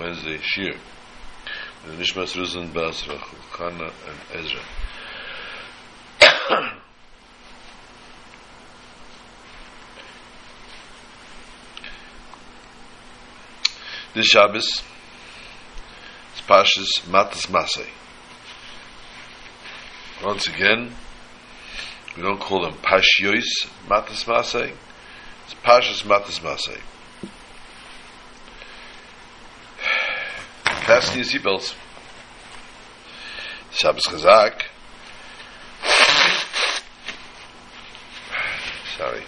Wednesday Shir. The Nishmas Ruzan Basra, Chana and Ezra. this Shabbos is Pashas Matas Masay. Once again, we don't call them Pashyois Matas Masay, it's Pashas Matas Masay. Fasten your seatbelts. Shabbos Chazak. Sorry.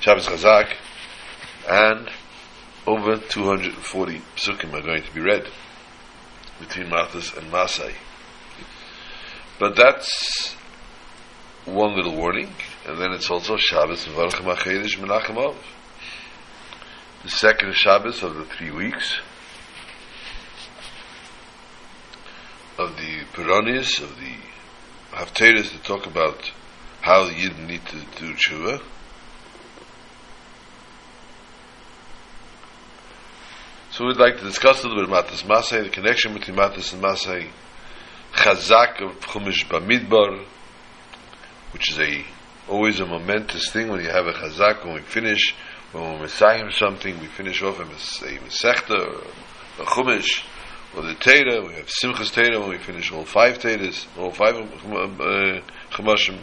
Shabbos Chazak. And over 240 psukim are going to be read between Mathas and Masai. But that's one little warning, and then it's also Shabbos HaChedesh Menachem Av the second Shabbos of the three weeks of the Puranis, of the Haftarahs to talk about how you need to do tshuva. So we'd like to discuss a little bit about this Masay, the connection between Matas and Masay, Chazak of Chumash Bamidbar, which is a always a momentous thing when you have a Chazak, when we finish when we're Messiahim something, we finish off a Masechta a Chumash or the Teda. We have Simchas Teda when we finish all five Tedas, all five uh, Chumashim.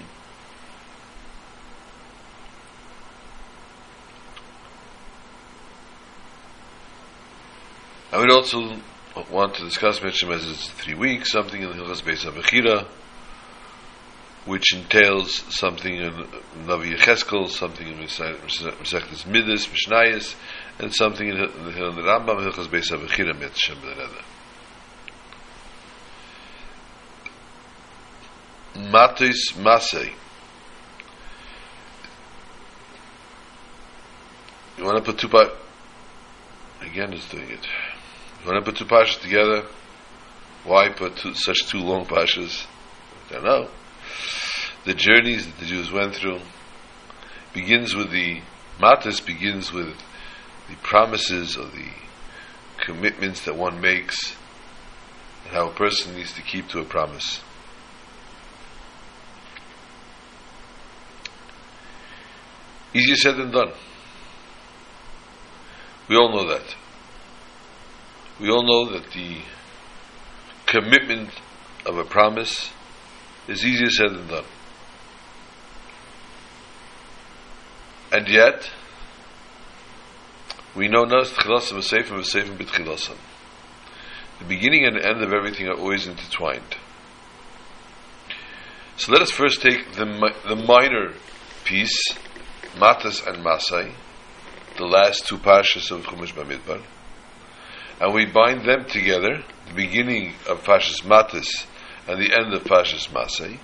I would also want to discuss Mishim as it's three weeks, something in the Hilchas Beis HaBechira, which entails something in Navi Yechezkel, something in Mesechtes Midas, Mishnayis, and something in the Rambam, Hilchas Beis HaBechira, Met Shem B'Reda. Matis Masei. You want to put two pa again is doing it. You want to put two pashas together? Why put two, such two long pashas? I don't know the journeys that the Jews went through begins with the matas begins with the promises or the commitments that one makes and how a person needs to keep to a promise. Easier said than done. We all know that. We all know that the commitment of a promise is easier said than done. And yet, we know Nas Tchilasam V'Seifim V'Seifim B'Tchilasam. The beginning and the end of everything are always intertwined. So let us first take the, the minor piece, Matas and Masai, the last two pashas of Chumash Bamidbar, and we bind them together, the beginning of Pashas Matas and the end of Pashas Masai,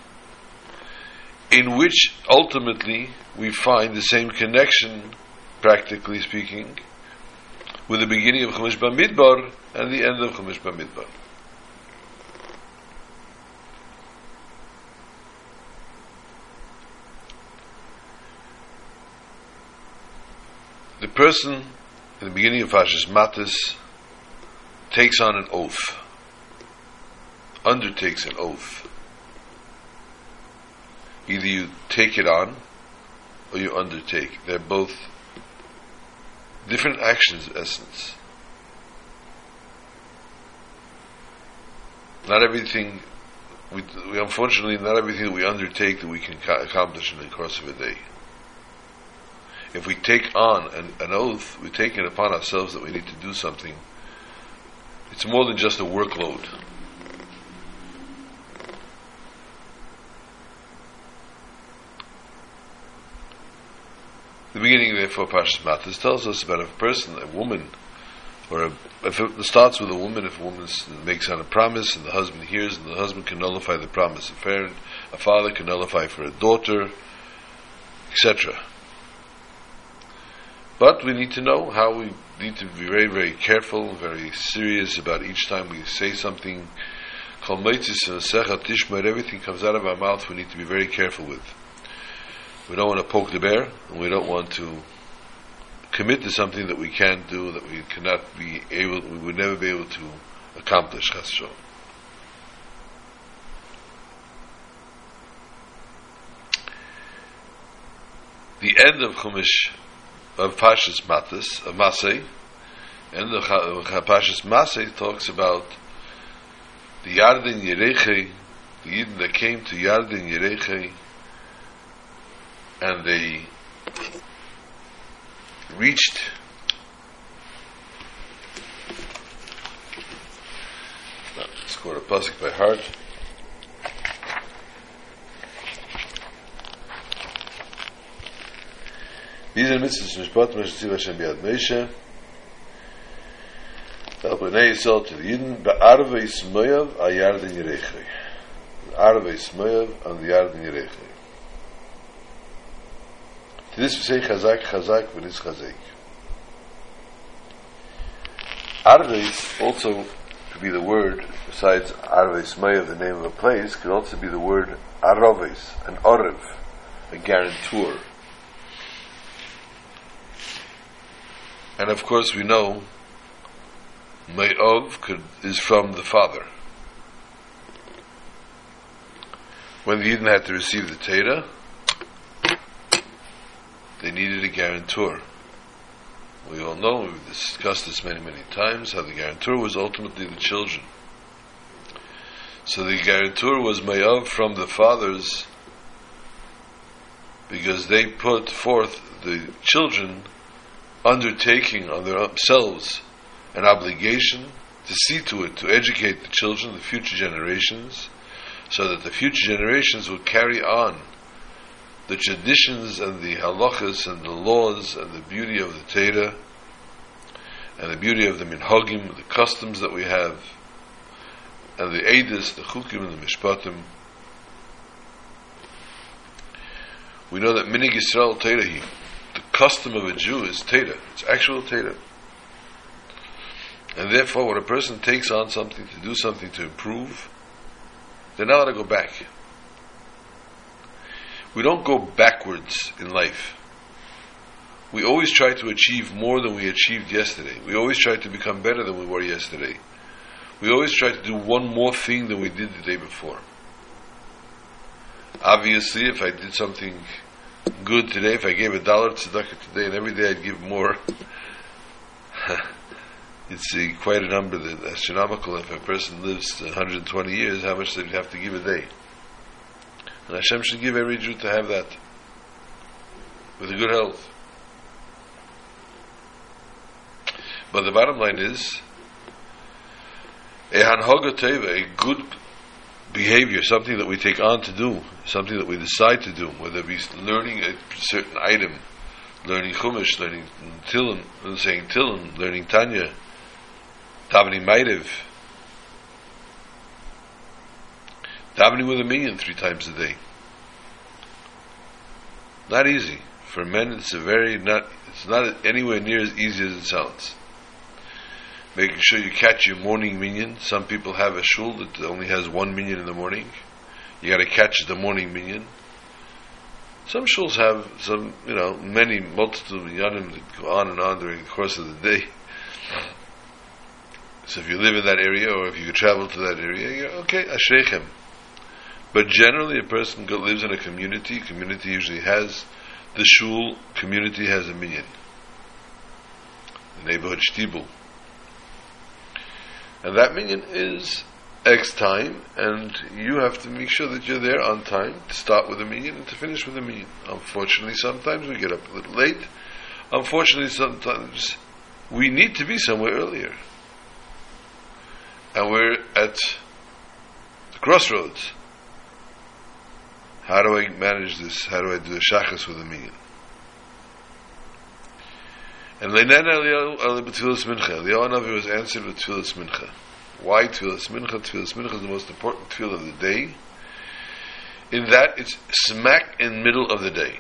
in which ultimately we find the same connection, practically speaking, with the beginning of Chumash Bamidbar and the end of Chumash Bamidbar. The person in the beginning of Pashas Matas takes on an oath, undertakes an oath Either you take it on or you undertake. They're both different actions, essence. Not everything, we, we unfortunately, not everything that we undertake that we can ca- accomplish in the course of a day. If we take on an, an oath, we take it upon ourselves that we need to do something. It's more than just a workload. The beginning, of therefore, Parshas Matas tells us about a person, a woman, or a, if it starts with a woman, if a woman makes on a promise and the husband hears, and the husband can nullify the promise. A parent, a father can nullify for a daughter, etc. But we need to know how we need to be very, very careful, very serious about each time we say something. Everything comes out of our mouth, we need to be very careful with. We don't want to poke the bear, and we don't want to commit to something that we can't do, that we cannot be able, we would never be able to accomplish. Chas v'shalom. The end of Chumash of Pashas Matas of Masay, end of Pashas Masay talks about the Yarden Yereche, the Yidden that came to Yarden Yereche, and they reached scored a pasuk by heart. These are mitzvahs mishpat mishtiv Hashem biyad Moshe. El b'nei Yisrael to the Yidden be'arve Yismoyav ayarden Yerechei. Arve Yismoyav on the Yarden Yerechei. To this we say chazak chazak v'nis chazek. Arve also could be the word, besides Arve Yismoyav, the name of a place, could also be the word Araves, an Orev, a guarantor. And of course, we know Mayov could, is from the father. When the Yidden had to receive the Torah, they needed a guarantor. We all know, we've discussed this many, many times, how the guarantor was ultimately the children. So the guarantor was Mayav from the fathers because they put forth the children undertaking on themselves an obligation to see to it, to educate the children, the future generations, so that the future generations will carry on the traditions and the halachas and the laws and the beauty of the Torah and the beauty of the minhagim, the customs that we have, and the edis, the chukim and the mishpatim. We know that minhag Yisrael Torah, the custom of a Jew is Torah. It's actual Torah. And therefore, when a person takes on something to do something to improve, they're not allowed to go back. We don't go backwards in life. We always try to achieve more than we achieved yesterday. We always try to become better than we were yesterday. We always try to do one more thing than we did the day before. Obviously, if I did something good today, if I gave a dollar to tzedakah today, and every day I'd give more, it's quite a number that astronomical. If a person lives 120 years, how much he have to give a day? And Hashem should give every Jew to have that with a good health. But the bottom line is a hanhoga teva, a good behavior, something that we take on to do, something that we decide to do, whether it be learning a certain item, learning chumash, learning tillim, saying tillim, learning tanya, davening maitiv, davening with a minyan three times a day. Not easy. For men, it's a very not. It's not anywhere near as easy as it sounds. Making sure you catch your morning minyan. Some people have a shul that only has one minyan in the morning. You got to catch the morning minyan. Some shuls have some, you know, many multitude of minyanim that go on and on during the course of the day. So if you live in that area, or if you travel to that area, you're okay, ashrechem. But generally, a person lives in a community. Community usually has the shul. Community has a minyan. The neighborhood shtibul. And that minyan is X time, and you have to make sure that you're there on time to start with a minyan and to finish with a minyan. Unfortunately, sometimes we get up a little late. Unfortunately, sometimes we need to be somewhere earlier. And we're at the crossroads. How do I manage this? How do I do the shachas with the minyan? And Leinan Eliyahu b'tfilas mincha. Eliyahu Navi was answered with tfilas mincha. Why tfilas mincha? Tfilas mincha is the most important tefillah of the day. In that, it's smack in the middle of the day.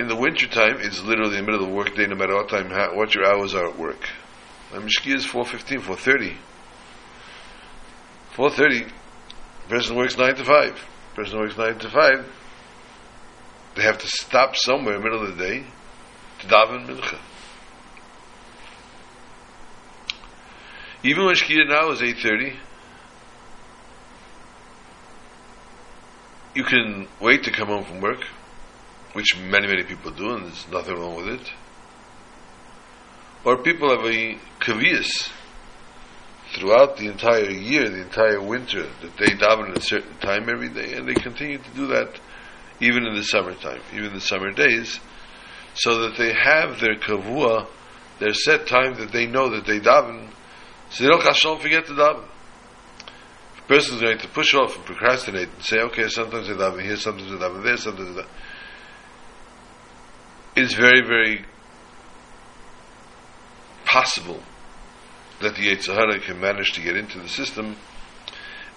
In the winter time, it's literally in the middle of the work day, no matter what time, what your hours are at work. My mishki is 4.15, 4.30. 4.30, person works 9 to 5 person works nine to five, they have to stop somewhere in the middle of the day to daven mincha. Even when Shkita now is eight thirty, you can wait to come home from work, which many many people do, and there's nothing wrong with it. Or people have a kavias throughout the entire year, the entire winter, that they daven at a certain time every day, and they continue to do that even in the summertime, even in the summer days, so that they have their kavua, their set time that they know that they daven, so they don't forget to daven person is going to push off and procrastinate and say, okay, sometimes I daven here, sometimes I daven there, sometimes I daven. It's very, very possible that the Yetzer Hara can manage to get into the system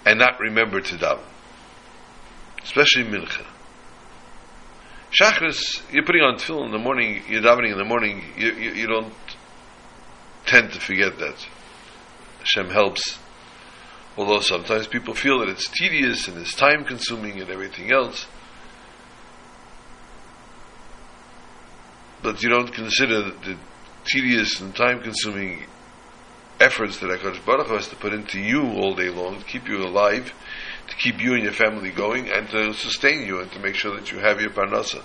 and not remember to daven. Especially Mincha. Shachris, you're putting on tefillin in the morning, you're davening in the morning, you, you, you don't tend to forget that. Hashem helps Although sometimes people feel that it's tedious and it's time consuming and everything else. But you don't consider the tedious and time consuming efforts that HaKadosh Baruch Hu has to put into you all day long to keep you alive, to keep you and your family going, and to sustain you and to make sure that you have your parnasa,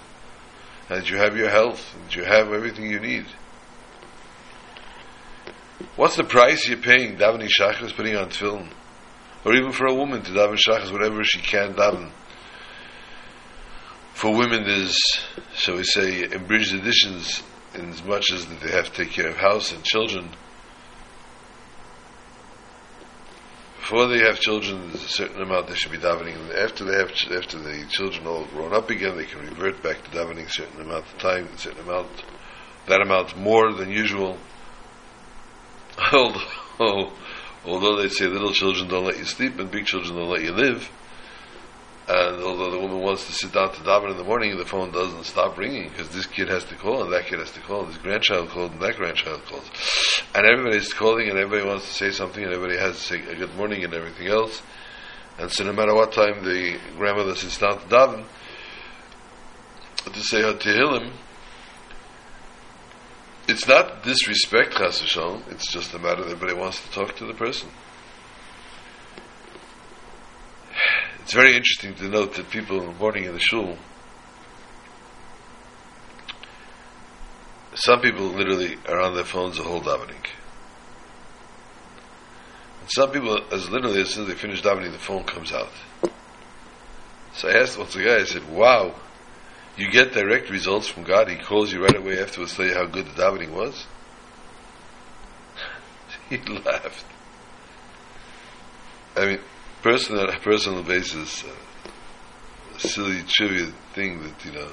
and that you have your health, and that you have everything you need. What's the price you're paying davening shachris putting on film? or even for a woman to daven shachas, whatever she can daven. For women, there's, shall we say, abridged editions in as much as that they have to take care of house and children. Before they have children, there's a certain amount they should be davening. And after they have, after the children all grown up again, they can revert back to davening a certain amount of time, a certain amount, that amount more than usual. Although although they say little children don't let you sleep and big children don't let you live, and although the woman wants to sit down to daven in the morning, the phone doesn't stop ringing because this kid has to call and that kid has to call, and this grandchild calls and that grandchild calls, and everybody's calling and everybody wants to say something and everybody has to say a good morning and everything else, and so no matter what time the grandmother sits down to daven to say her tehillim, it's not disrespect, Chas it's just a matter that everybody wants to talk to the person. It's very interesting to note that people in the morning in the shul, some people literally are on their phones the whole davening. And some people, as literally as soon as they finish davening, the phone comes out. So I asked once the guy, I said, wow, you get direct results from God. He calls you right away afterwards to tell you how good the davening was. he laughed. I mean, personal personal basis, uh, a silly trivia thing that you know.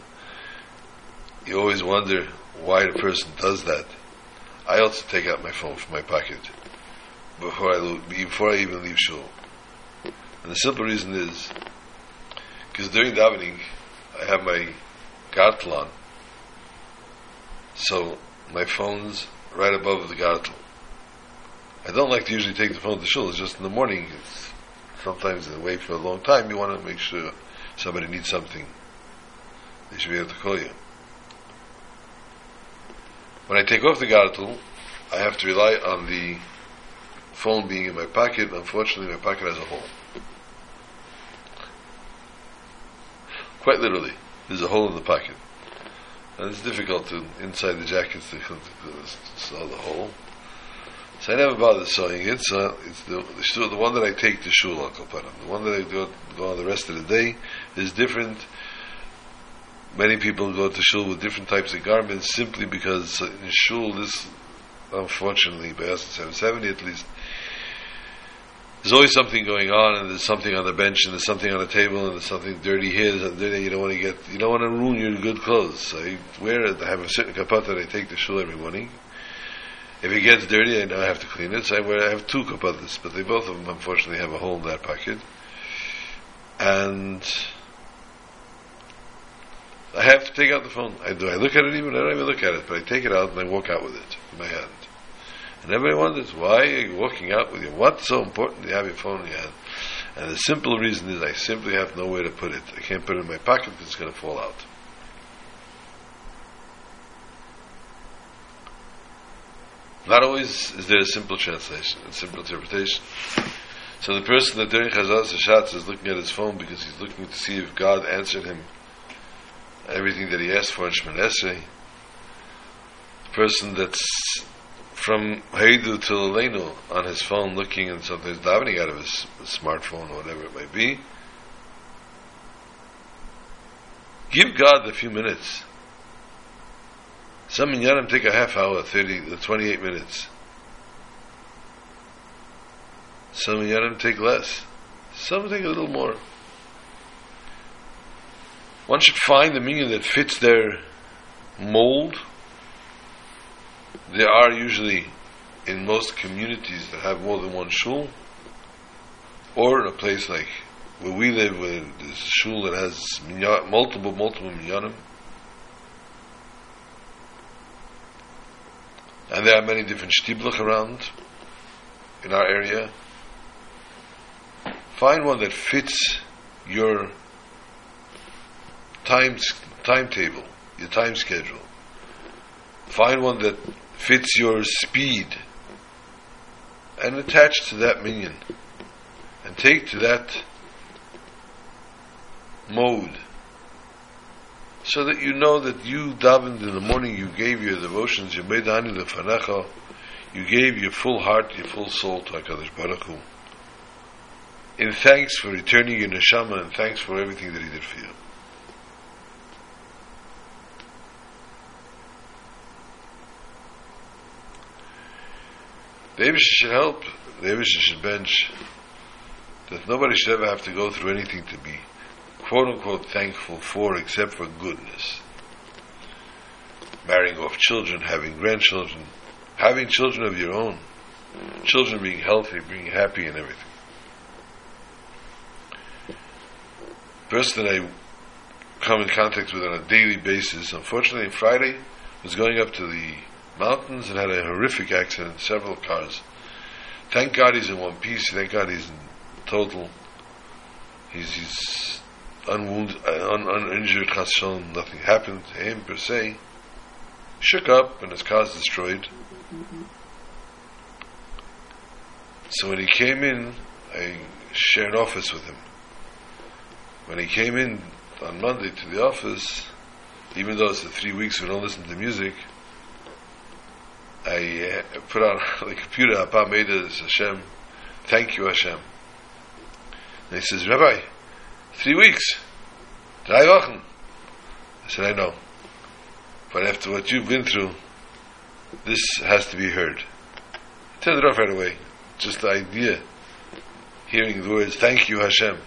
You always wonder why the person does that. I also take out my phone from my pocket before I before I even leave shul, and the simple reason is because during davening I have my Gartlan. So my phone's right above the Gartel. I don't like to usually take the phone to shul. It's just in the morning. It's sometimes they wait for a long time. You want to make sure somebody needs something. They should be able to call you. When I take off the Gartel, I have to rely on the phone being in my pocket. Unfortunately, my pocket has a hole. Quite literally. There's a hole in the pocket. And it's difficult to, inside the jackets to, to, to sew the hole. So I never bother sewing it. So it's the, the, the one that I take to shul on Kopanim. The one that I do go on the rest of the day is different. Many people go to shul with different types of garments simply because in shul, this, unfortunately, by us in 770 at least, there's always something going on, and there's something on the bench, and there's something on the table, and there's something dirty here, something dirty. You don't want to get, you don't want to ruin your good clothes. So I wear it. I have a certain kapat that I take to shul every morning. If it gets dirty, I know I have to clean it. So I have two kapatas, but they both of them unfortunately have a hole in that pocket, and I have to take out the phone. I do. I look at it even. I don't even look at it, but I take it out and I walk out with it in my hand. And everybody wonders, why are you walking out with your, what's so important to have your phone in your hand? And the simple reason is I simply have nowhere to put it. I can't put it in my pocket because it's going to fall out. Not always is there a simple translation, a simple interpretation. So the person that during Chazaras HaShatz is looking at his phone because he's looking to see if God answered him everything that he asked for in Shemoneh Esrei. The person that's from Hodu to Aleinu on his phone looking and sometimes davening out of his smartphone or whatever it might be. Give God a few minutes. Some minyanim take a half hour, 30, uh, 28 minutes. Some minyanim take less. Some take a little more. One should find the minyan that fits their mold. There are usually, in most communities that have more than one shul, or in a place like where we live, where there's a shul that has multiple, multiple minyanim, and there are many different shtiblach around in our area. Find one that fits your time timetable, your time schedule. Find one that fits your speed, and attach to that minyan and take to that mode, so that you know that you davened in the morning, you gave your devotions, you made ani lefanecha, you gave your full heart, your full soul to Hakadosh Baruch Hu. In thanks for returning your neshama, and thanks for everything that He did for you. The should help. The Abish should bench that nobody should ever have to go through anything to be quote unquote thankful for except for goodness. Marrying off children, having grandchildren, having children of your own, children being healthy, being happy and everything. Person I come in contact with on a daily basis, unfortunately Friday, was going up to the mountains and had a horrific accident, several cars. Thank God he's in one piece. Thank God he's in total. He's, he's unwounded, un, uninjured. Nothing happened to him per se. Shook up and his car's destroyed. Mm-hmm. So when he came in, I shared office with him. When he came in on Monday to the office, even though it's the three weeks we don't listen to music, I uh, put on the computer, it Hashem, thank you Hashem. And he says, Rabbi, three weeks, drei Wochen. I said, I know. But after what you've been through, this has to be heard. I turned it off right away. Just the idea, hearing the words, thank you Hashem.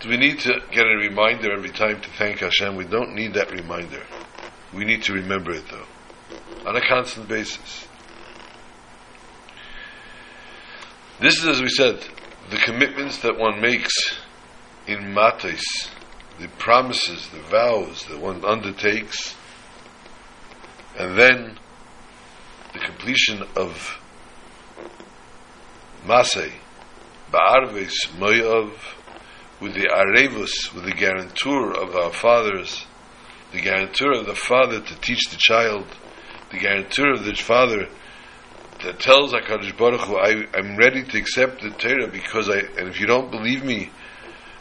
Do we need to get a reminder every time to thank Hashem? We don't need that reminder. We need to remember it though, on a constant basis. This is, as we said, the commitments that one makes in matis, the promises, the vows that one undertakes, and then the completion of masay, ba'arves, moyav, with the arevus, with the guarantor of our fathers, the guarantor of the father to teach the child, the guarantor of the father that tells HaKadosh Baruch Hu, I, am ready to accept the Torah because I, and if you don't believe me,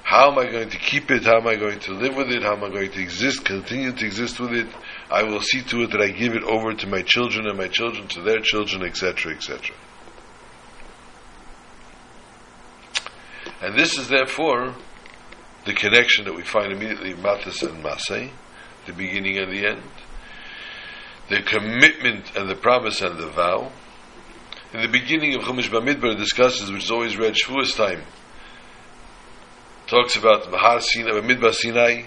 how am I going to keep it? How am I going to live with it? How am I going to exist, continue to exist with it? I will see to it that I give it over to my children and my children to their children, etc., etc. And this is therefore the connection that we find immediately in Matas and Masay the beginning and the end, the commitment and the promise and the vow. In the beginning of Chumash Bamidbar discusses, which is always read Shavuos time, talks about Bahar Sinai, Bamidbar Sinai,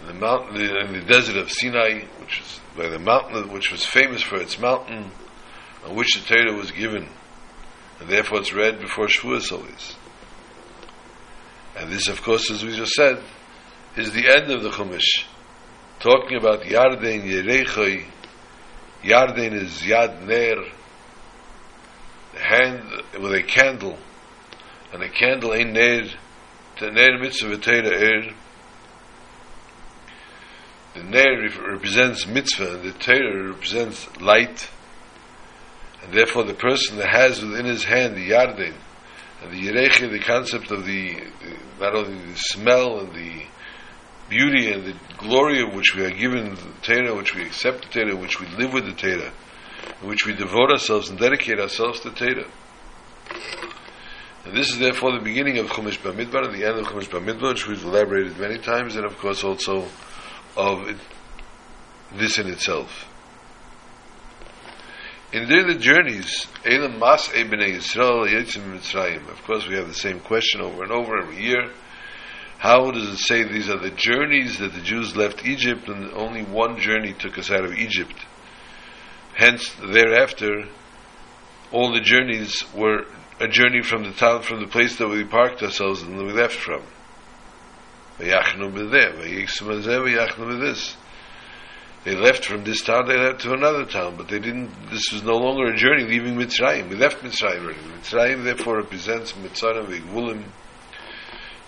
in the mountain, in the desert of Sinai, which is by the mountain which was famous for its mountain, on which the Torah was given, and therefore it's read before Shavuos always. And this, of course, as we just said, is the end of the Chumash talking about Yarden Yerechoi. Yarden is Yad Ner, hand with a candle, and a candle ain't Ner, the Ner mitzvah Torah Er. the Ner represents mitzvah, and the Torah represents light, and therefore the person that has within his hand the Yarden, and the Yereche, the concept of the, the, not only the smell and the beauty and the glory of which we are given the Torah, which we accept the Torah, which we live with the Torah, in which we devote ourselves and dedicate ourselves to Torah. And this is therefore the beginning of Chumash Bamidbar and the end of Chumash Bamidbar, which we've elaborated many times, and of course also of it, this in itself. In the journeys, Elam Mas Ebnei Yisrael Yitzim Mitzrayim. Of course, we have the same question over and over every year. How does it say these are the journeys that the Jews left Egypt, and only one journey took us out of Egypt? Hence, thereafter, all the journeys were a journey from the town, from the place that we parked ourselves and we left from. They left from this town, they left to another town, but they didn't, this was no longer a journey leaving Mitzrayim. We left Mitzrayim already. Mitzrayim therefore represents Mitzrayim Vigvulim,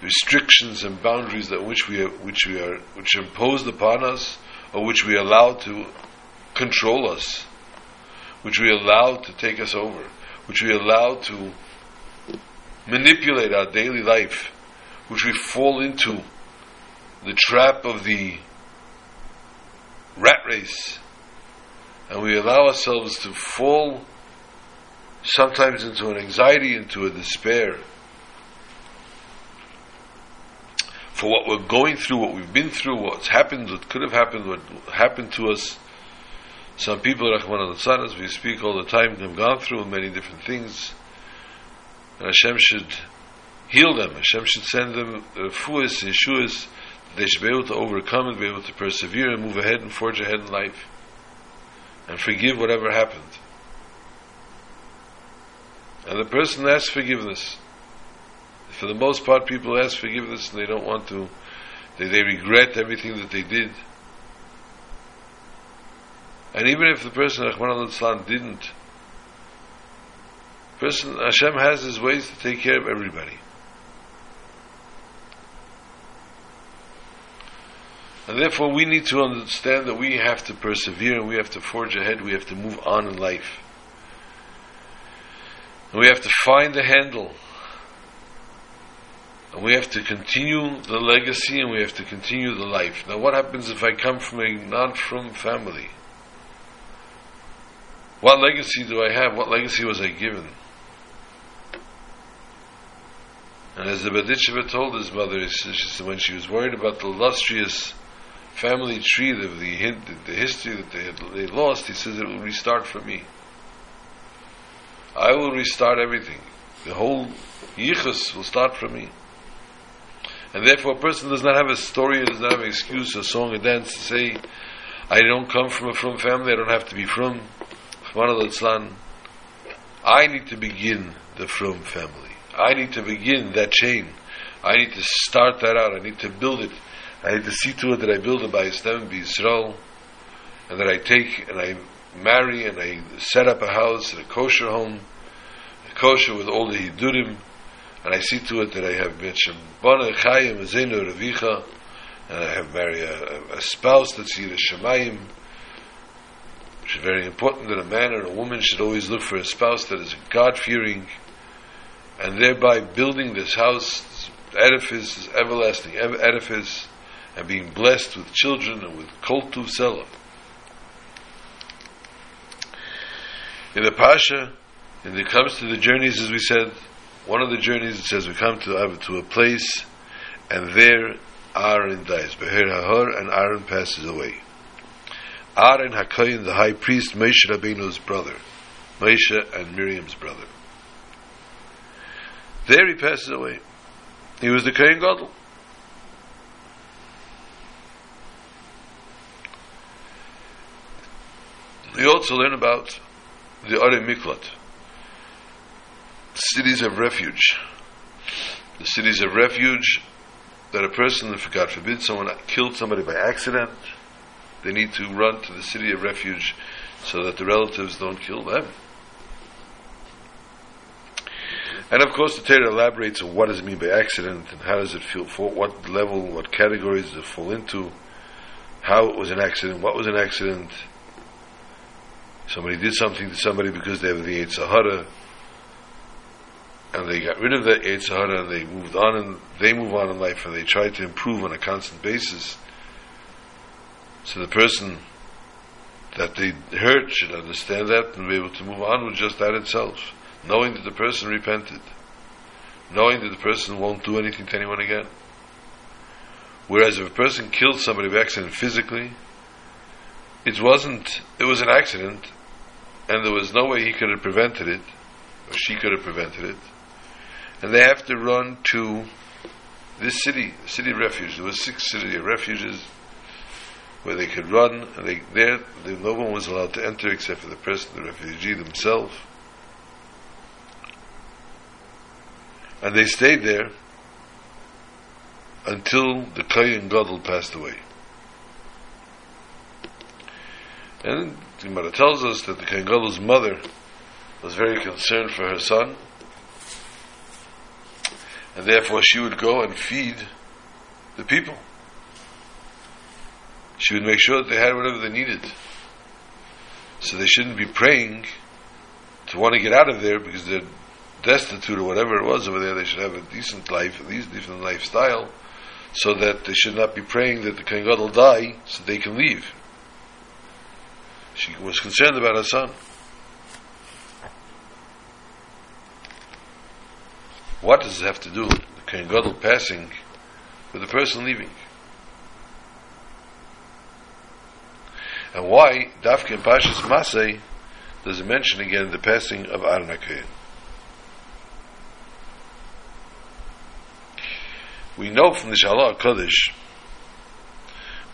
restrictions and boundaries that which we are, which we are, which are imposed upon us, or which we allow to control us, which we allow to take us over? Which we allow to manipulate our daily life, which we fall into the trap of the rat race, and we allow ourselves to fall sometimes into an anxiety, into a despair for what we're going through, what we've been through, what's happened, what could have happened, what happened to us some people, Rahman al we speak all the time, have gone through many different things. And Hashem should heal them. Hashem should send them fuas and shuas. They should be able to overcome and be able to persevere and move ahead and forge ahead in life. And forgive whatever happened. And the person asks forgiveness. For the most part, people ask forgiveness and they don't want to, they, they regret everything that they did. And even if the person, Rahman al didn't, person, Hashem has his ways to take care of everybody. And therefore we need to understand that we have to persevere and we have to forge ahead, we have to move on in life. And we have to find the handle. And we have to continue the legacy and we have to continue the life. Now what happens if I come from a non-frum family? What legacy do I have? What legacy was I given? And as the Berditchever told his mother, she said when she was worried about the illustrious family tree of the, the history that they had they lost, he says it will restart for me. I will restart everything. The whole yichus will start from me. And therefore a person does not have a story, does not have an excuse, a song, a dance to say, I don't come frum a frum family, I don't have to be from. I need to begin the Frum family. I need to begin that chain. I need to start that out. I need to build it. I need to see to it that I build it by Islam, by Israel, and that I take and I marry and I set up a house, a kosher home, a kosher with all the hidurim, and I see to it that I have mentioned Bana Chayim Zenu Ravicha, and I have marry a, a spouse that's Yirah Is very important that a man or a woman should always look for a spouse that is God fearing, and thereby building this house, this edifice, this everlasting edifice, and being blessed with children and with kol tuv selah. In the Pasha, when it comes to the journeys, as we said, one of the journeys it says we come to to a place, and there Aaron dies. Beher Hahor, and Aaron passes away. Aaron HaKoyin, the high priest, Moshe Rabbeinu's brother, Moshe and Miriam's brother. There he passes away. He was the Kohen Gadol. We also learn about the Arei Miklat, cities of refuge. The cities of refuge that a person, if God forbid, someone killed somebody by accident, they need to run to the city of refuge so that the relatives don't kill them. And of course, the Torah elaborates on what does it mean by accident and how does it feel, for what level, what categories does it fall into, how it was an accident, what was an accident. Somebody did something to somebody because they have the Yetzer Hara, and they got rid of that Yetzer Hara and they moved on and they move on in life and they try to improve on a constant basis. So the person that they hurt should understand that and be able to move on with just that itself, knowing that the person repented, knowing that the person won't do anything to anyone again. Whereas if a person killed somebody by accident physically, it wasn't, it was an accident, and there was no way he could have prevented it, or she could have prevented it, and they have to run to this city, city refuge. There were six city refuges where they could run, and they, there, no one was allowed to enter except for the person, the refugee themselves. And they stayed there until the Kohen Gadol passed away. And the Gemara tells us that the Kohen mother was very concerned for her son, and therefore she would go and feed the people. She would make sure that they had whatever they needed. So they shouldn't be praying to want to get out of there because they're destitute or whatever it was over there. They should have a decent life, at least decent lifestyle, so that they should not be praying that the Kohen will die so they can leave. She was concerned about her son. What does it have to do the Kohen Gadol passing with the person leaving? And why Dafka and Pashas Masay does it mention again the passing of Aaron? We know from the Shalah Kodesh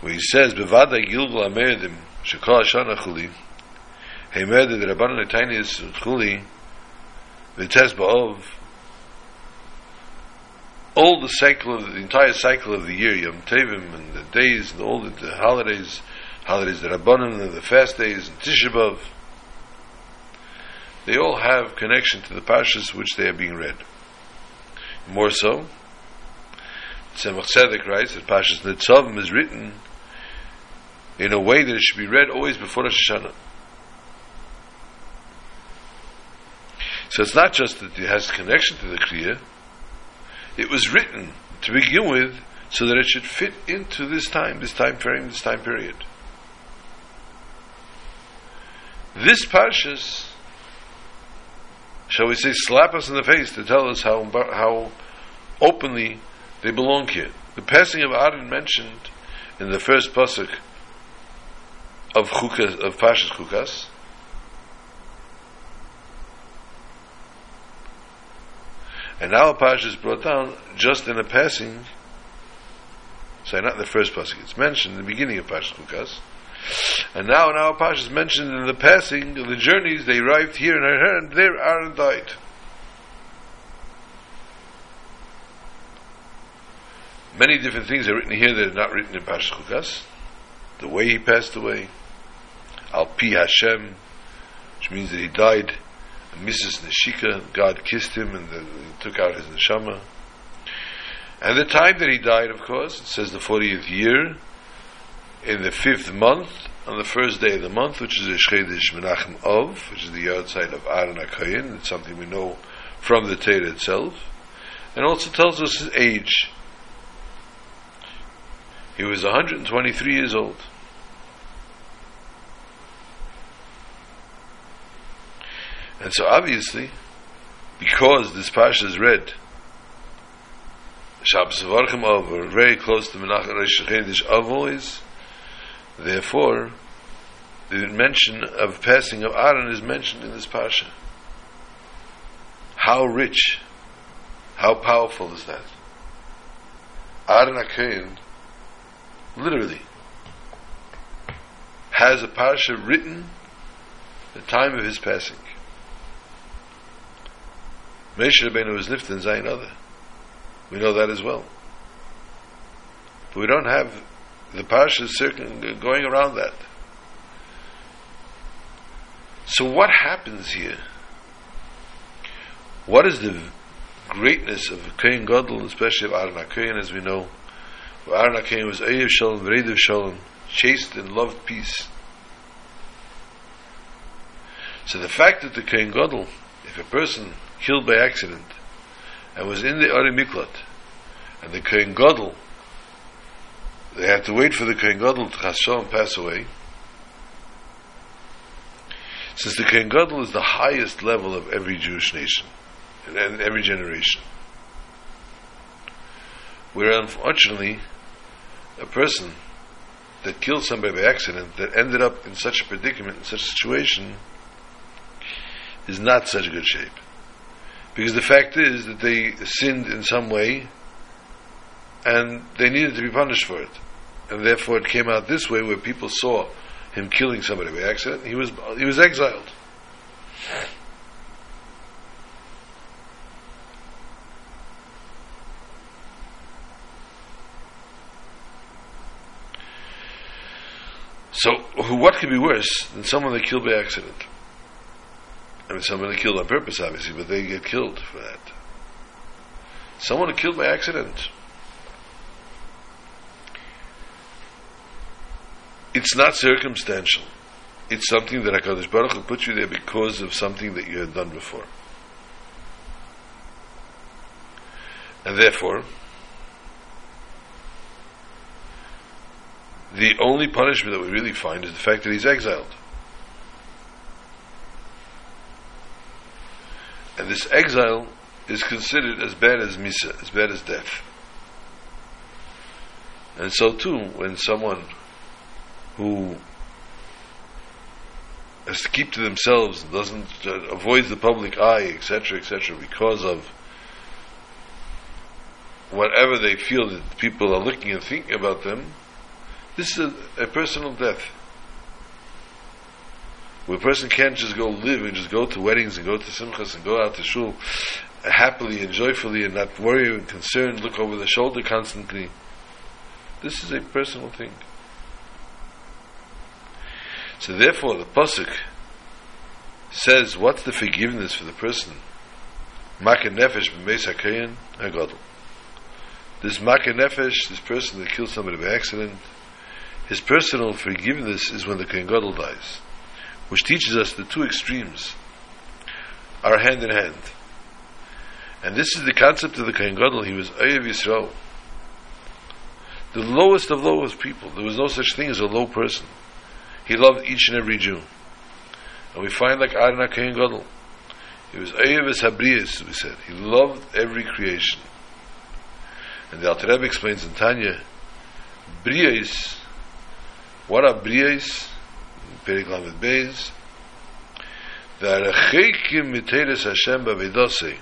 where he says Bevada Gilgul Amerdim Shekol Hashana Chuli Heimerda the Rabbanon Etainis Chuli V'tes Ba'ov all the cycle of the entire cycle of the year Yom Tevim and the days and all the, the holidays holidays the Rabbanon and the fast days and Tisha B'Av they all have connection to the Pashas which they are being read more so Tzemach Tzedek writes that Pashas Nitzavim is written in a way that it should be read always before Rosh Hashanah. So it's not just that it has connection to the Kriya, it was written to begin with so that it should fit into this time, this time frame, this time period. This Pashas, shall we say, slap us in the face to tell us how, how openly they belong here. The passing of Aaron mentioned in the first pasuk of Chukas, of Pashas Chukas. And now a Pasha is brought down just in a passing. Sorry, not the first pasuk. It's mentioned in the beginning of Pashas Chukas. And now in our Pasha mentioned in the passing of the journeys. They arrived here and there Aaron died. Many different things are written here that are not written in Pashas Chukas. The way he passed away, Al Pi Hashem, which means that he died. And Misas Neshika, God kissed him and the, took out his neshama. And the time that he died, of course, it says the 40th year, in the fifth month, on the first day of the month, which is the Shchedish Menachem Ov, which is the outside of Aaron HaKayin. It's something we know from the Torah itself. And also tells us his age. He was 123 years old. And so obviously, because this Pasha is read, Shabbos Varchim over, very close to Menachem Rosh Chodesh of always, therefore, the mention of passing of Aaron is mentioned in this Pasha. How rich, how powerful is that? Aaron HaKohen literally has a Pasha written the time of his passing. Moshe Rabbeinu was lifted in Zayin Adar. We know that as well. But we don't have the Pasha going around that. So what happens here? What is the greatness of Kohen Gadol, especially of Aaron HaKohen, as we know? Aaron HaKohen was Eyev Shalom, V'Reidev Shalom, chased and loved peace. So the fact that the Kohen Gadol, if a person killed by accident and was in the Arei Miklat, and the Kohen Gadol, they had to wait for the Kohen Gadol to Chashon pass away, since the Kohen Gadol is the highest level of every Jewish nation, and every generation. Where unfortunately, a person that killed somebody by accident, that ended up in such a predicament, in such a situation, is not such good shape. Because the fact is that they sinned in some way, and they needed to be punished for it. And therefore it came out this way where people saw him killing somebody by accident, he was, he was exiled. So, what could be worse than someone that killed by accident? I mean, someone that killed on purpose, obviously, but they get killed for that. Someone killed by accident. It's not circumstantial. It's something that HaKadosh Baruch Hu put you there because of something that you had done before. And therefore, the only punishment that we really find is the fact that he's exiled. And this exile is considered as bad as Misa, as bad as death. And so too, when someone who has to keep to themselves, doesn't uh, avoid the public eye, etc., etc., because of whatever they feel that people are looking and thinking about them, this is a, a personal death. Where a person can't just go live and just go to weddings and go to simchas and go out to shul happily and joyfully and not worry and concerned, look over the shoulder constantly. This is a personal thing. So therefore, the pasuk says, "What's the forgiveness for the person?" Makan nefesh b'meis hakayin hagadol. This makan nefesh, this person that killed somebody by accident, his personal forgiveness is when the Kohen Gadol dies, which teaches us the two extremes are hand in hand. And this is the concept of the Kohen Gadol. He was Ayev Yisrael, the lowest of lowest people. There was no such thing as a low person. He loved each and every Jew. And we find like Aaron Kohen Gadol. He was Ayev Habriyas, we said. He loved every creation. And the Alter Rebbe explains in Tanya, Briyas what are briyas? Perik Lamed Beis. V'arechekim miteres Hashem b'avidose.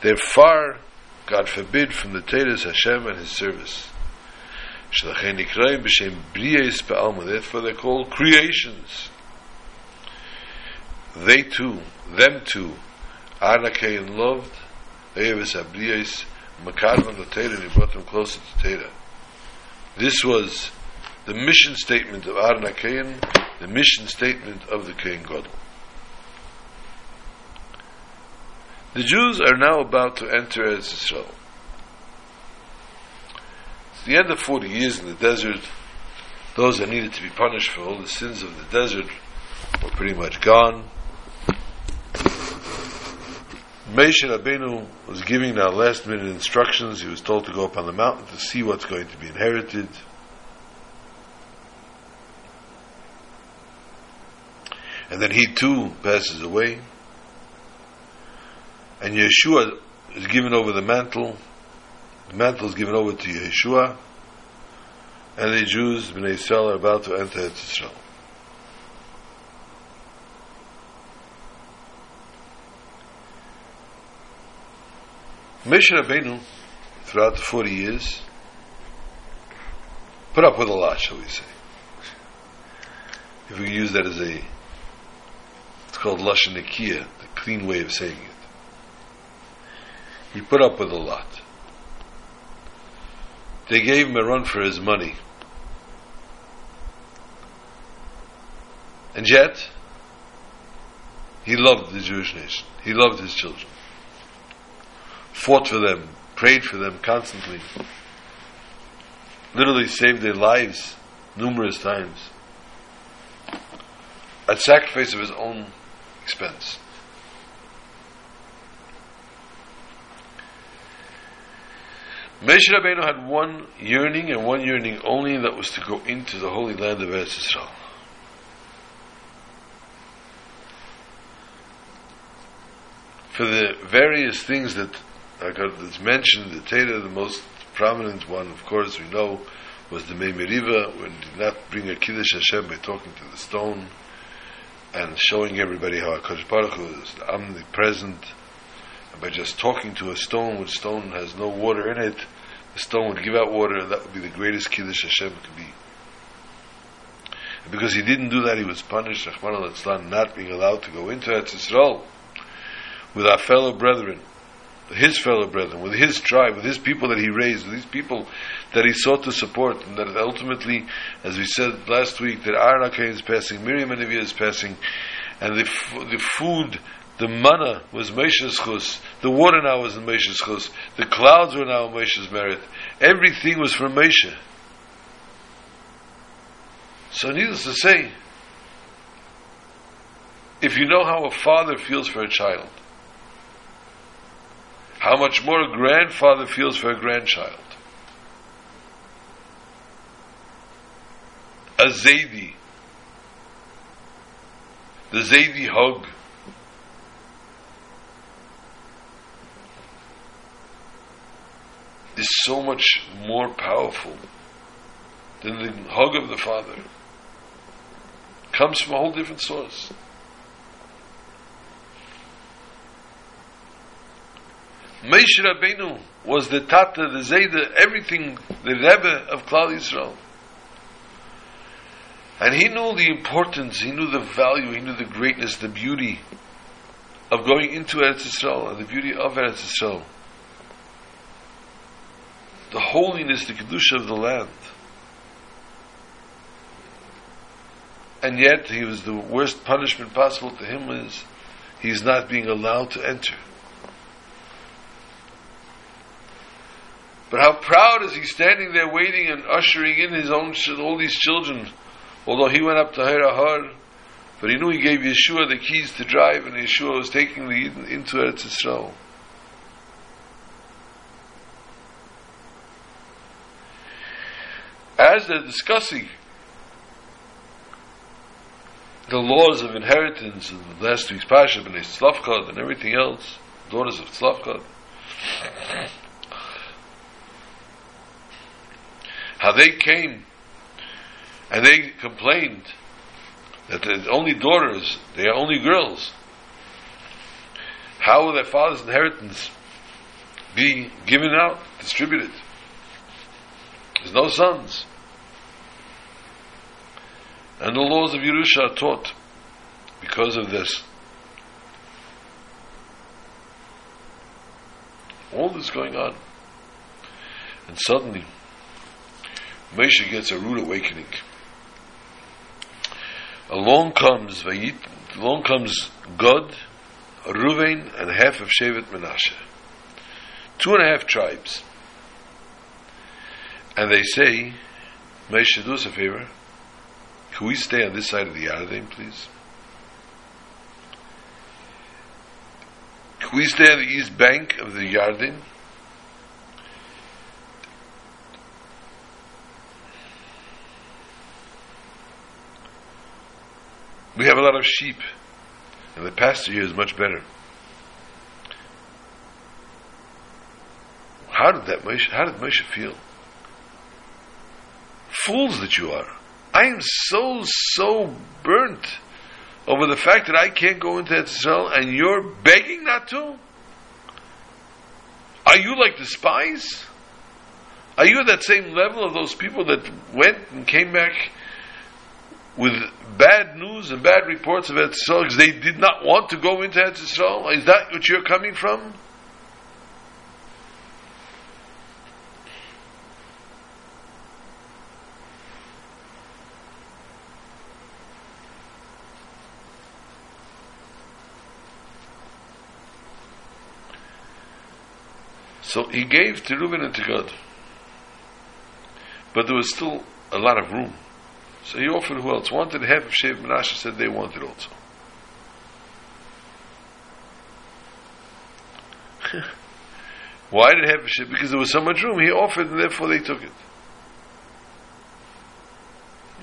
They're far, God forbid, from the Teres Hashem and His service. Therefore they're called creations. They too, them too, Arnakayin loved, Eves Abriyas, Makarvan the Torah, and he brought them closer to Torah. This was the mission statement of HaKayin, the mission statement of the Kohen God. The Jews are now about to enter Eretz Yisrael. It's the end of 40 years in the desert. Those that needed to be punished for all the sins of the desert were pretty much gone. Moshe Rabbeinu was giving now last minute instructions. He was told to go up on the mountain to see what's going to be inherited. and then he too passes away. And Yeshua is given over the mantle. The mantle is given over to Yeshua, and the Jews, Bnei Israel, are about to enter Israel. Moshe Rabbeinu, throughout the 40 years, put up with a lot, shall we say. If we use that as a it's called Lashon Nikia, the clean way of saying it. He put up with a lot. They gave him a run for his money. And yet, he loved the Jewish nation. He loved his children. Fought for them, prayed for them constantly. literally saved their lives numerous times at sacrifice of his own expense. Moshe Rabbeinu had one yearning and one yearning only, and that was to go into the holy land of Eretz Yisrael. For the various things that like that is mentioned, the Torah, the most prominent one, of course, we know, was the Mei Meriva, when did not bring a Kiddush Hashem by talking to the stone and showing everybody how HaKadosh Baruch Hu is omnipresent, by just talking to a stone, which stone has no water in it, the stone would give out water, and that would be the greatest Kiddush Hashem could be. And because he didn't do that, he was punished, Rahman al not being allowed to go into Eretz Yisrael with our fellow brethren, his fellow brethren, with his tribe, with his people that he raised, with these people that he sought to support, and that ultimately, as we said last week, that Aaron is passing, Miriam and is passing, and the, f- the food, the manna was Moshe's chus, the water now was in Moshe's chus, the clouds were now Moshe's merit, everything was from Moshe. So needless to say, if you know how a father feels for a child, how much more a grandfather feels for a grandchild. A Zaidi. The Zaidi hug. Is so much more powerful than the hug of the father. Comes from a whole different source. Moshe Rabbeinu was the Tata, the Zayda, everything, the Rebbe of Klal Yisrael. And he knew the importance, he knew the value, he knew the greatness, the beauty of going into Eretz Yisrael and the beauty of Eretz Yisrael. The holiness, the Kedusha of the land. And yet, he was the worst punishment possible to him is he's not being allowed to enter. But how proud is he standing there waiting and ushering in his own all these children, although he went up to Har but he knew he gave Yeshua the keys to drive, and Yeshua was taking the into Eretz Yisrael. As they're discussing the laws of inheritance in last week's Pasha, B'nai Tzelafchad, and everything else, daughters of Tzelafchad, how they came and they complained that they're only daughters, they are only girls. How will their father's inheritance be given out, distributed? There's no sons. And the laws of Yerusha are taught because of this. All this going on. And suddenly, Moshe gets a rude awakening. Along comes Vayit, along comes Gad, Ruvain, and half of Shevet Menashe. Two and a half tribes. And they say, Moshe, do us a favor. Can we stay on this side of the Yarden, please? Can we stay on the east bank of the Yarden? We have a lot of sheep, and the pasture here is much better. How did that Moshe, how did Moshe feel? Fools that you are. I am so, so burnt over the fact that I can't go into Israel and you're begging not to? Are you like the spies? Are you at that same level of those people that went and came back with bad news and bad reports of Eretz Yisrael because they did not want to go into Eretz Yisrael? Is that what you're coming from? So he gave to Reuben and to Gad. but there was still a lot of room. So he offered who else wanted half of Shevet Menashe said they wanted also. Why did half of Shevet? Because there was so much room. He offered, and therefore they took it.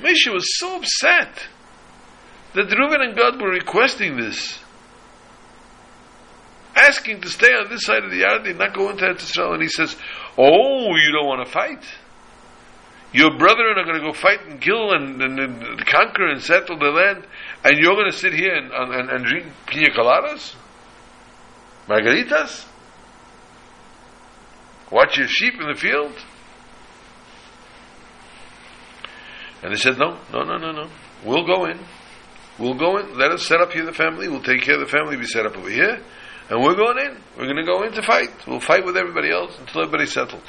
Misha was so upset that Reuben and Gad were requesting this, asking to stay on this side of the Yarden, not go into Eretz Israel. And he says, "Oh, you don't want to fight? Your brethren are going to go fight and kill and, and, and conquer and settle the land, and you're going to sit here and, and, and drink pina coladas, margaritas, watch your sheep in the field." And they said, "No, no, no, no, no. We'll go in." We'll go in, let us set up here the family, we'll take care of the family, we set up over here, and we're going in. We're going to go in to fight. We'll fight with everybody else until everybody's settled.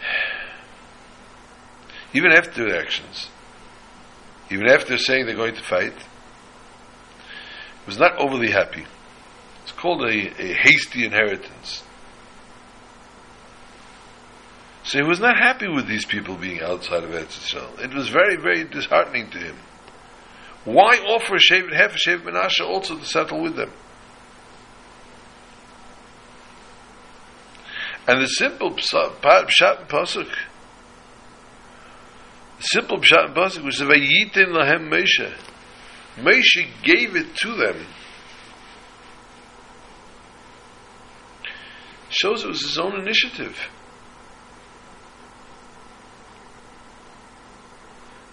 Even after their actions, even after saying they're going to fight, was not overly happy. It's called a, a hasty inheritance. So he was not happy with these people being outside of Eretz Yisrael. It was very, very disheartening to him. Why offer Shevet, a Shevet Menashe also to settle with them? And the simple pshat and pasuk, simple pshat and pasuk, says, "Vayitin lahem Moshe." Moshe gave it to them. Shows it was his own initiative.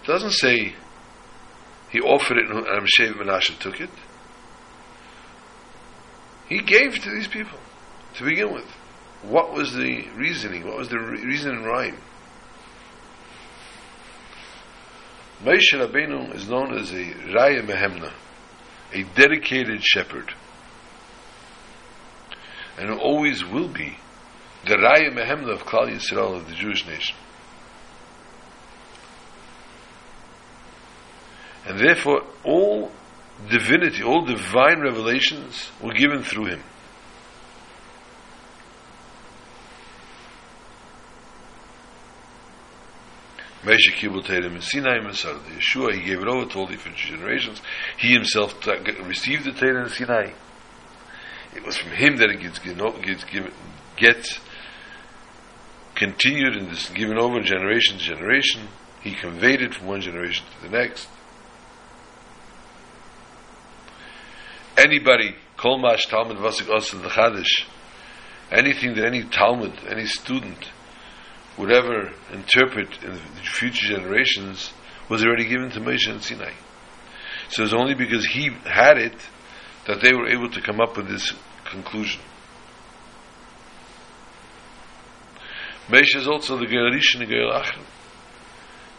Doesn't say he offered it and Shevet Menashe took it. He gave to these people to begin with. What was the reasoning? What was the re- reason and rhyme? Moshe Rabbeinu is known as a Raya Mehemna, a dedicated shepherd, and always will be the Raya Mehemna of Klal Yisrael of the Jewish nation. And therefore, all divinity, all divine revelations were given through him. The Yeshua, he gave it over to all different generations. He himself t- uh, received the Torah in Sinai. It was from him that it gets, gets, gets continued and is given over generation to generation. He conveyed it from one generation to the next. Anybody, Kol Mash Talmud Vasik Osa the Chadish, anything that any Talmud, any student would ever interpret in future generations was already given to Moshe and Sinai. So it's only because he had it that they were able to come up with this conclusion. Moshe is also the Rishon and Geir Achim.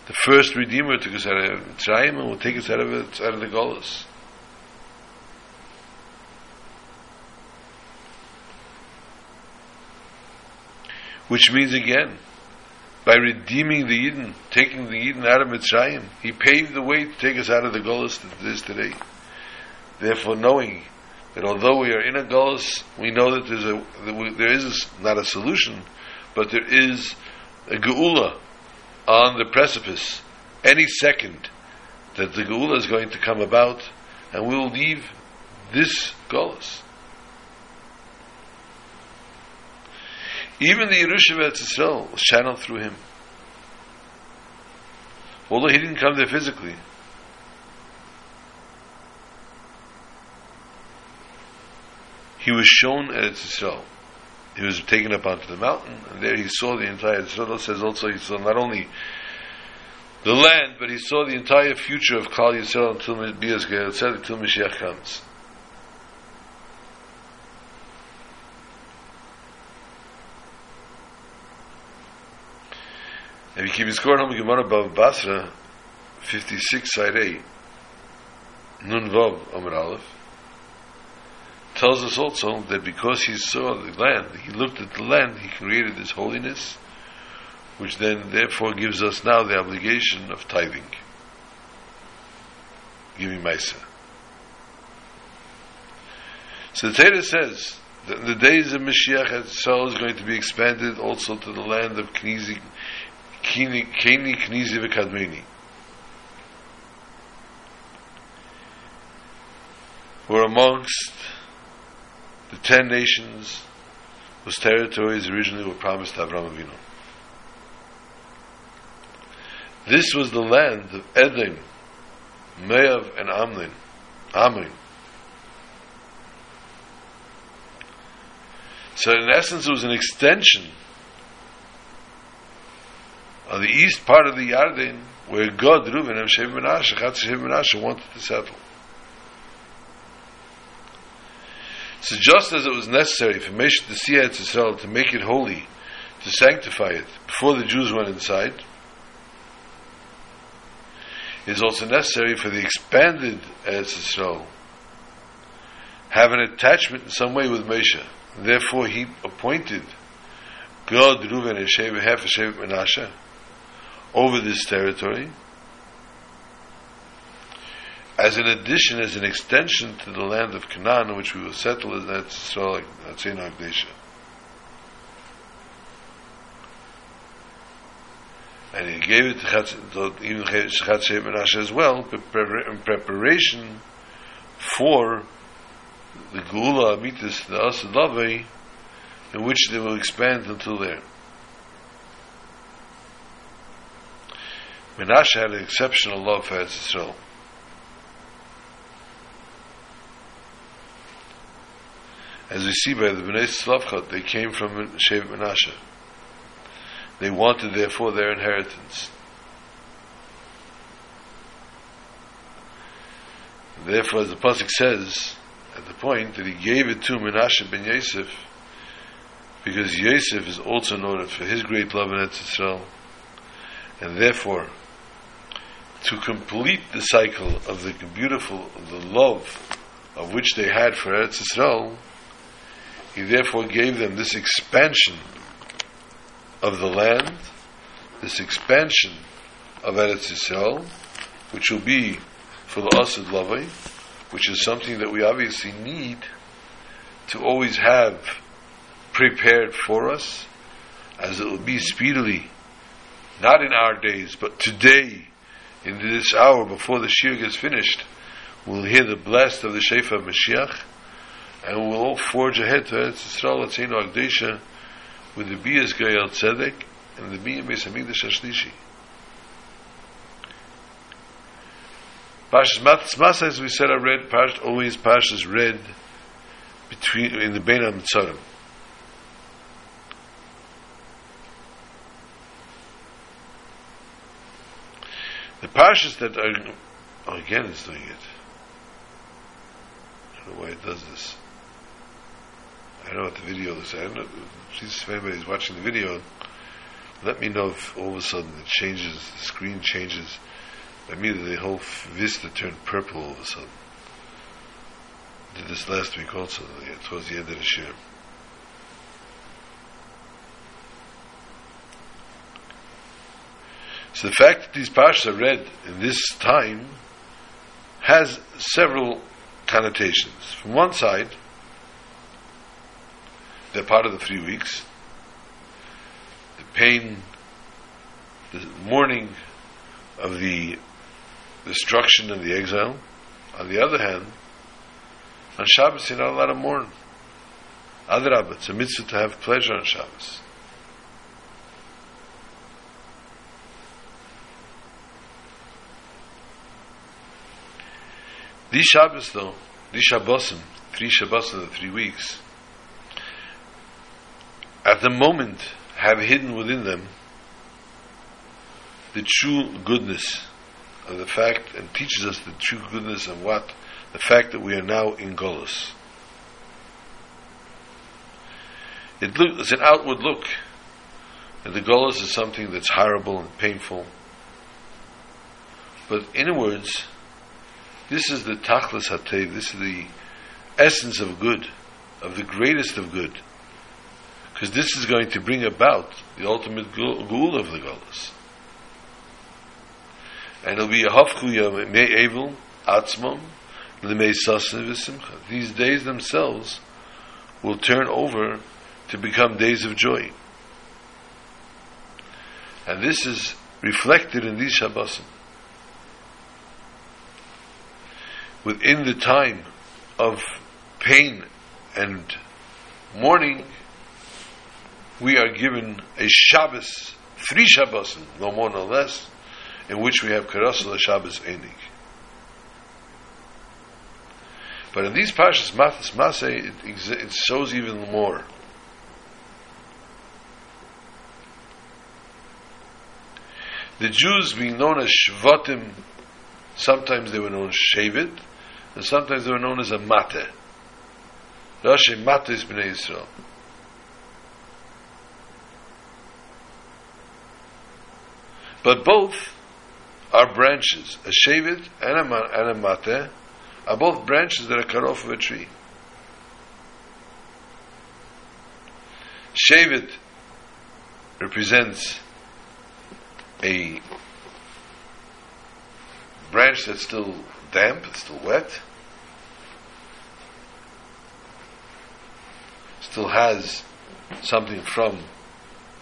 The first Redeemer took us out of Mitzrayim and will take us out of, out of the Golas. Which means again, by redeeming the Yidden, taking the Yidden out of Mitzrayim, he paved the way to take us out of the Golas that is today. Therefore, knowing that although we are in a Golas, we know that there's a that we, there is a, not a solution, but there is a Geula on the precipice any second that the Geula is going to come about, and we will leave this Golas. Even the Yerusha of Yisrael was channeled through him. Although he didn't come there physically. He was shown at Yisrael. He was taken up onto the mountain, and there he saw the entire. Yisrael says also he saw not only the land, but he saw the entire future of Klal Yisrael until Mashiach comes. If you keep his score on Gemara Bav Basra, 56 side A, Nun Vav Amar Aleph, tells us also that because he saw the land, he looked at the land, he created this holiness, which then therefore gives us now the obligation of tithing. giving Maisa. So the Torah says that the days of Mashiach, Israel is going to be expanded also to the land of Knizi, Kini, Keni, Knizi, V'Kadmeni. Were amongst the ten nations whose territories originally were promised to Avraham Avinu. This was the land of Edom, Meav, and Amlin, Ammon. So in essence, it was an extension of the east part of the Yarden, where Gad, Reuven, and Shev Menashe, Chatz Shev Menashe, wanted to settle. So just as it was necessary for Meshach to see Eretz Yisrael to make it holy, to sanctify it, before the Jews went inside, it is also necessary for the expanded Eretz Yisrael have an attachment in some way with Moshe. Therefore, he appointed Gad, Reuven, and Shevet, half of Shevet Menashe, over this territory, as an addition, as an extension to the land of Canaan, which we will settle as Eretz Yisrael, Atzin Agdesha. And he gave it to even Chatz Menashe as well, in preparation for the Geula Amitis, the Asadave, in which they will expand until there. Menashe had an exceptional love for Israel. As we see by the Bnei Slavchat, they came from Shevet Menashe. They wanted, therefore, their inheritance. Therefore, as the Pasuk says, at the point that he gave it to Menashe ben Yosef, because Yosef is also noted for his great love in Eretz Yisrael, and therefore, to complete the cycle of the beautiful, the love of which they had for Eretz Yisrael, he therefore gave them this expansion of the land, this expansion of Eretz Yisrael, which will be for the Asad Lavai, which is something that we obviously need to always have prepared for us, as it will be speedily, not in our days, but today, in this hour before the Shir gets finished, we'll hear the blast of the Shefa Mashiach, and we'll all forge ahead to Eretz Yisrael, Tzenu Agdesha, with the Biyas Gayal Tzedek, and the Biyas Beis Hamikdash Hashlishi. Pashas Matzmasa, as we said, I read, always Pashas read between, in the Bein HaMitzarim. The Pashas that are, oh, again it's doing it. I don't know why it does this. I don't know what the video like. I don't know, please, if anybody's watching the video, let me know if all of a sudden it changes, the screen changes immediately the whole vista turned purple all of a sudden. Did this last week also, towards the end of the year. So the fact that these parshas are read in this time has several connotations. From one side, they're part of the three weeks. The pain, the mourning of the destruction and the exile. On the other hand, on Shabbos you're not allowed to mourn. Adrab, it's a mitzvah to have pleasure on Shabbos. These Shabbos, though, these Shabbosim, three Shabbosim in three weeks, at the moment have hidden within them the true goodness of the fact and teaches us the true goodness of what the fact that we are now in Golos. It look, it's an outward look. And the Golos is something that's horrible and painful. But inwards, this is the Tachlis Hatev, this is the essence of good, of the greatest of good. Because this is going to bring about the ultimate goal of the Golos and it'll be a hafkuya evil atzmom l'meisasin v'simcha. These days themselves will turn over to become days of joy. And this is reflected in these Shabbosim. Within the time of pain and mourning, we are given a Shabbos, three Shabbosim, no more no less, in which we have Karasala Shabbos Enig. But in these Pashas Matos Masei, it, it shows even more. The Jews being known as Shvatim, sometimes they were known as Shavit, and sometimes they were known as a Mate. Rashi Mate is Bnei Yisrael. But both are branches. A Shavit and a, and a Mate are both branches that are cut off of a tree. Shavit represents a branch that's still damp, it's still wet, still has something from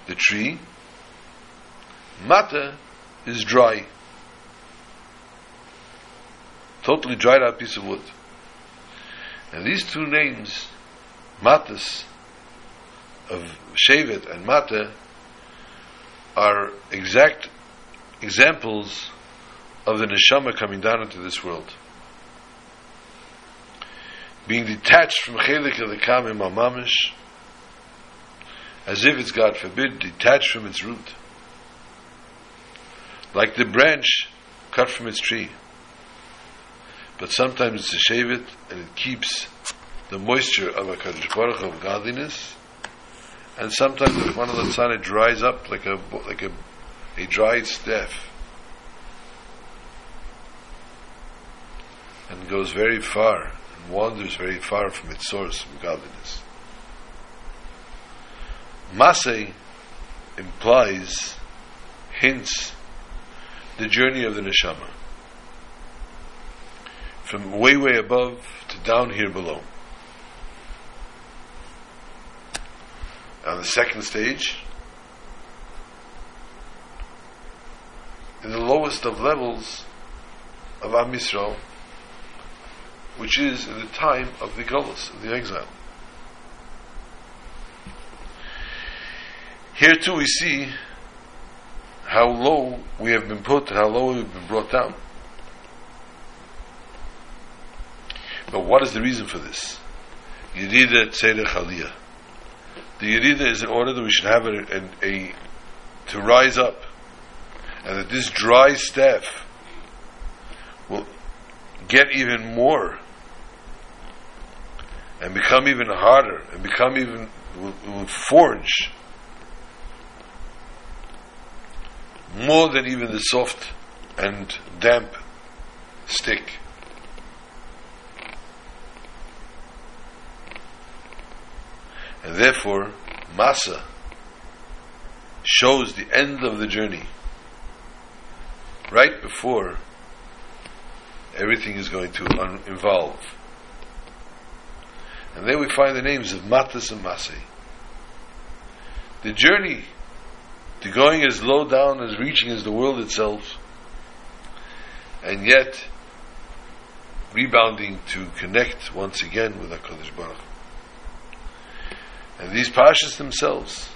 the tree. Mata is dry, totally dried out piece of wood. And these two names, Matas of Shevet and Mata, are exact examples of the neshama coming down into this world. Being detached from chelik of the kamim mamish, as if it's, God forbid, detached from its root. Like the branch cut from its tree. But sometimes it's a shavit, and it keeps the moisture of a Kaddish Baruch of godliness, and sometimes the one of the sun it dries up like a like a a dried staff and goes very far and wanders very far from its source from godliness. Masay implies, hints, the journey of the neshama from way way above to down here below. On the second stage, in the lowest of levels of Am Yisrael, which is in the time of the Golos, the exile. Here too we see how low we have been put, how low we've been brought down. But what is the reason for this? Yerida Tzedek Aliyah. The Yerida is in order that we should have a, a, a, to rise up, and that this dry staff will get even more and become even harder and become even will, will forge more than even the soft and damp stick. And therefore, Masa shows the end of the journey right before everything is going to un- involve. And there we find the names of Matas and Masay. The journey to going as low down as reaching as the world itself, and yet rebounding to connect once again with HaKadosh Baruch and these pashas themselves,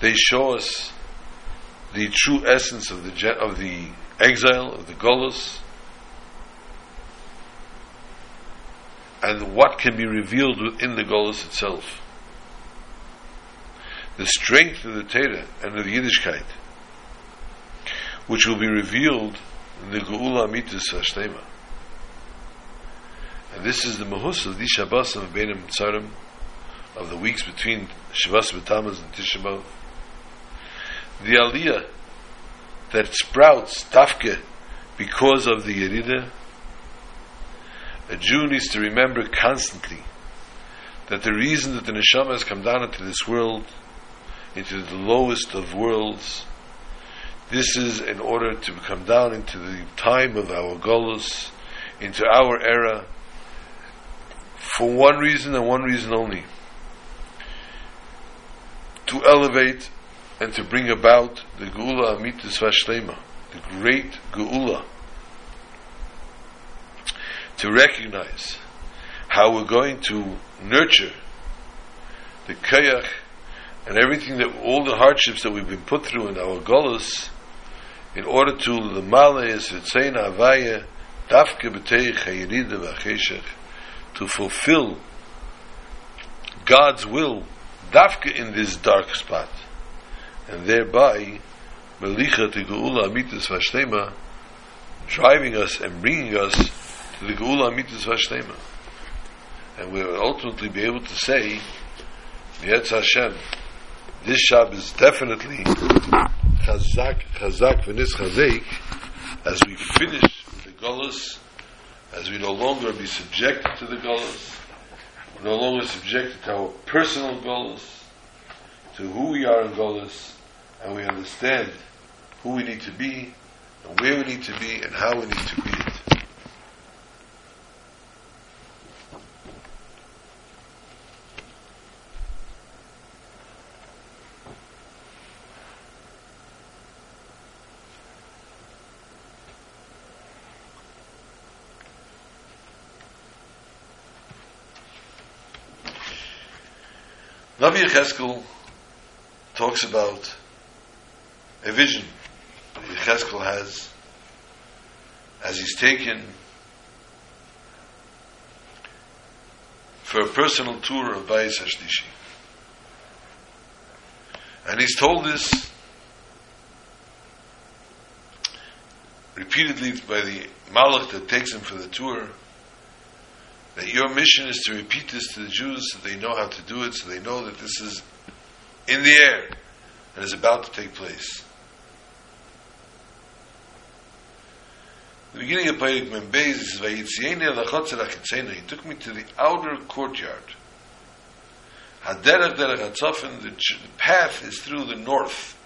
they show us the true essence of the of the exile of the Golos, and what can be revealed within the Golos itself. The strength of the Torah and of the Yiddishkeit, which will be revealed in the Geula Amitis Hashtema. And this is the Mahus of the Shabbos of the weeks between Shavas B'Tamaz and Tisha B'Av. The Aliyah that sprouts Dafke because of the Yerida, a Jew needs to remember constantly that the reason that the Neshama has come down into this world, into the lowest of worlds, This is in order to come down into the time of our Golos, into our era, for one reason and one reason only. To elevate and to bring about the Geula Amitis Vashlema, the great Geula, to recognize how we're going to nurture the Kayach and everything that all the hardships that we've been put through in our Golas in order to the Male Yitzvetzena Avaya Dafke B'teich HaYirida V'Acheshech to fulfill God's will Dafke in this dark spot. And thereby Melicha to Geula Amitis Vashlema driving us and bringing us to the Geula Amitis Vashlema and we will ultimately be able to say Yetz Hashem this Shabbos definitely Chazak, Chazak, V'nis Chazek, as we finish the Golas, as we no longer be subjected to the Golas, no longer subjected to our personal Golas, to who we are in Golas, and we understand who we need to be, and where we need to be, and how we need to be Navi Yechezkel talks about a vision Yechezkel has as he's taken for a personal tour of Bayis Hashlishi. And he's told this repeatedly by the Malach that takes him for the tour that your mission is to repeat this to the Jews so they know how to do it, so they know that this is in the air and is about to take place. The beginning of Peirik Membeis is He took me to the outer courtyard. Haderach derech Hatzofen, the path is through the north.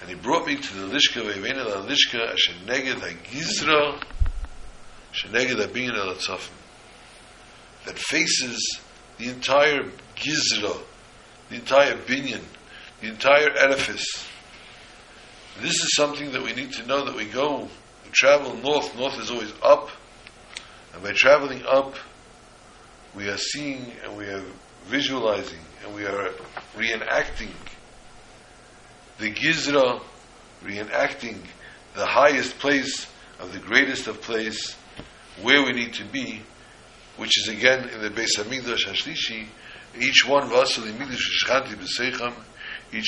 And he brought me to the Lishka, Ve'evena la Lishka, Asher Neged HaGizra, Sheneged Abin El that faces the entire Gizra, the entire binyan, the entire edifice. This is something that we need to know that we go, we travel north, north is always up, and by traveling up, we are seeing and we are visualizing and we are reenacting the Gizra, reenacting the highest place of the greatest of place, where we need to be, which is again in the Beis Hamikdash Hashlishi, each one of us, each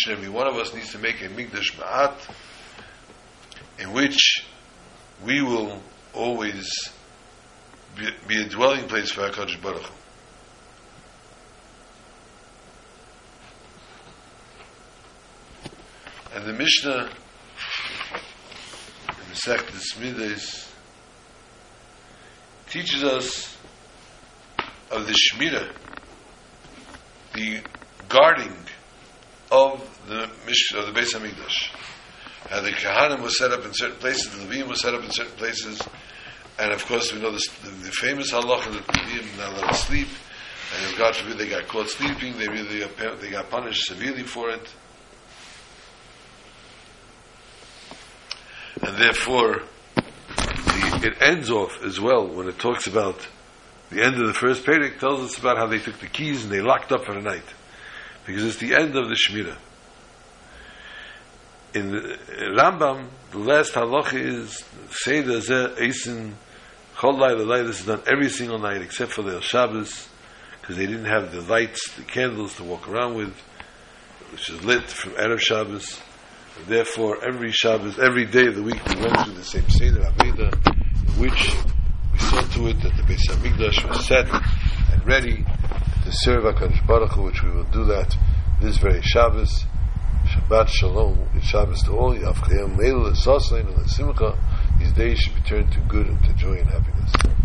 and every one of us needs to make a Mikdash Ma'at, in which we will always be, be a dwelling place for HaKadosh Baruch Hu. And the Mishnah in the Sechtes Midas teaches us of the Shmira, the guarding of the Mish, of the Beis Hamikdash. And the Kahanim was set up in certain places, the Levim was set up in certain places, and of course we know the, the famous halacha that the Levim not allowed to sleep, and if God forbid they got caught sleeping, they really they got punished severely for it. And therefore, it ends off as well when it talks about the end of the first Perek tells us about how they took the keys and they locked up for the night because it's the end of the Shmira. In Rambam, the last halacha is Seder Zeh Eisen Chol Layla This is done every single night except for the Shabbos because they didn't have the lights, the candles to walk around with, which is lit from Erev Shabbos. Therefore, every Shabbos, every day of the week, we went through the same Seder Aveda which we saw to it that the Beis Hamikdash was set and ready to serve HaKadosh Baruch Hu, which we will do that this very Shabbos. Shabbat Shalom, it's Shabbos to all. Yavchayim Meil Sasain and Simcha. These days should be turned to good and to joy and happiness.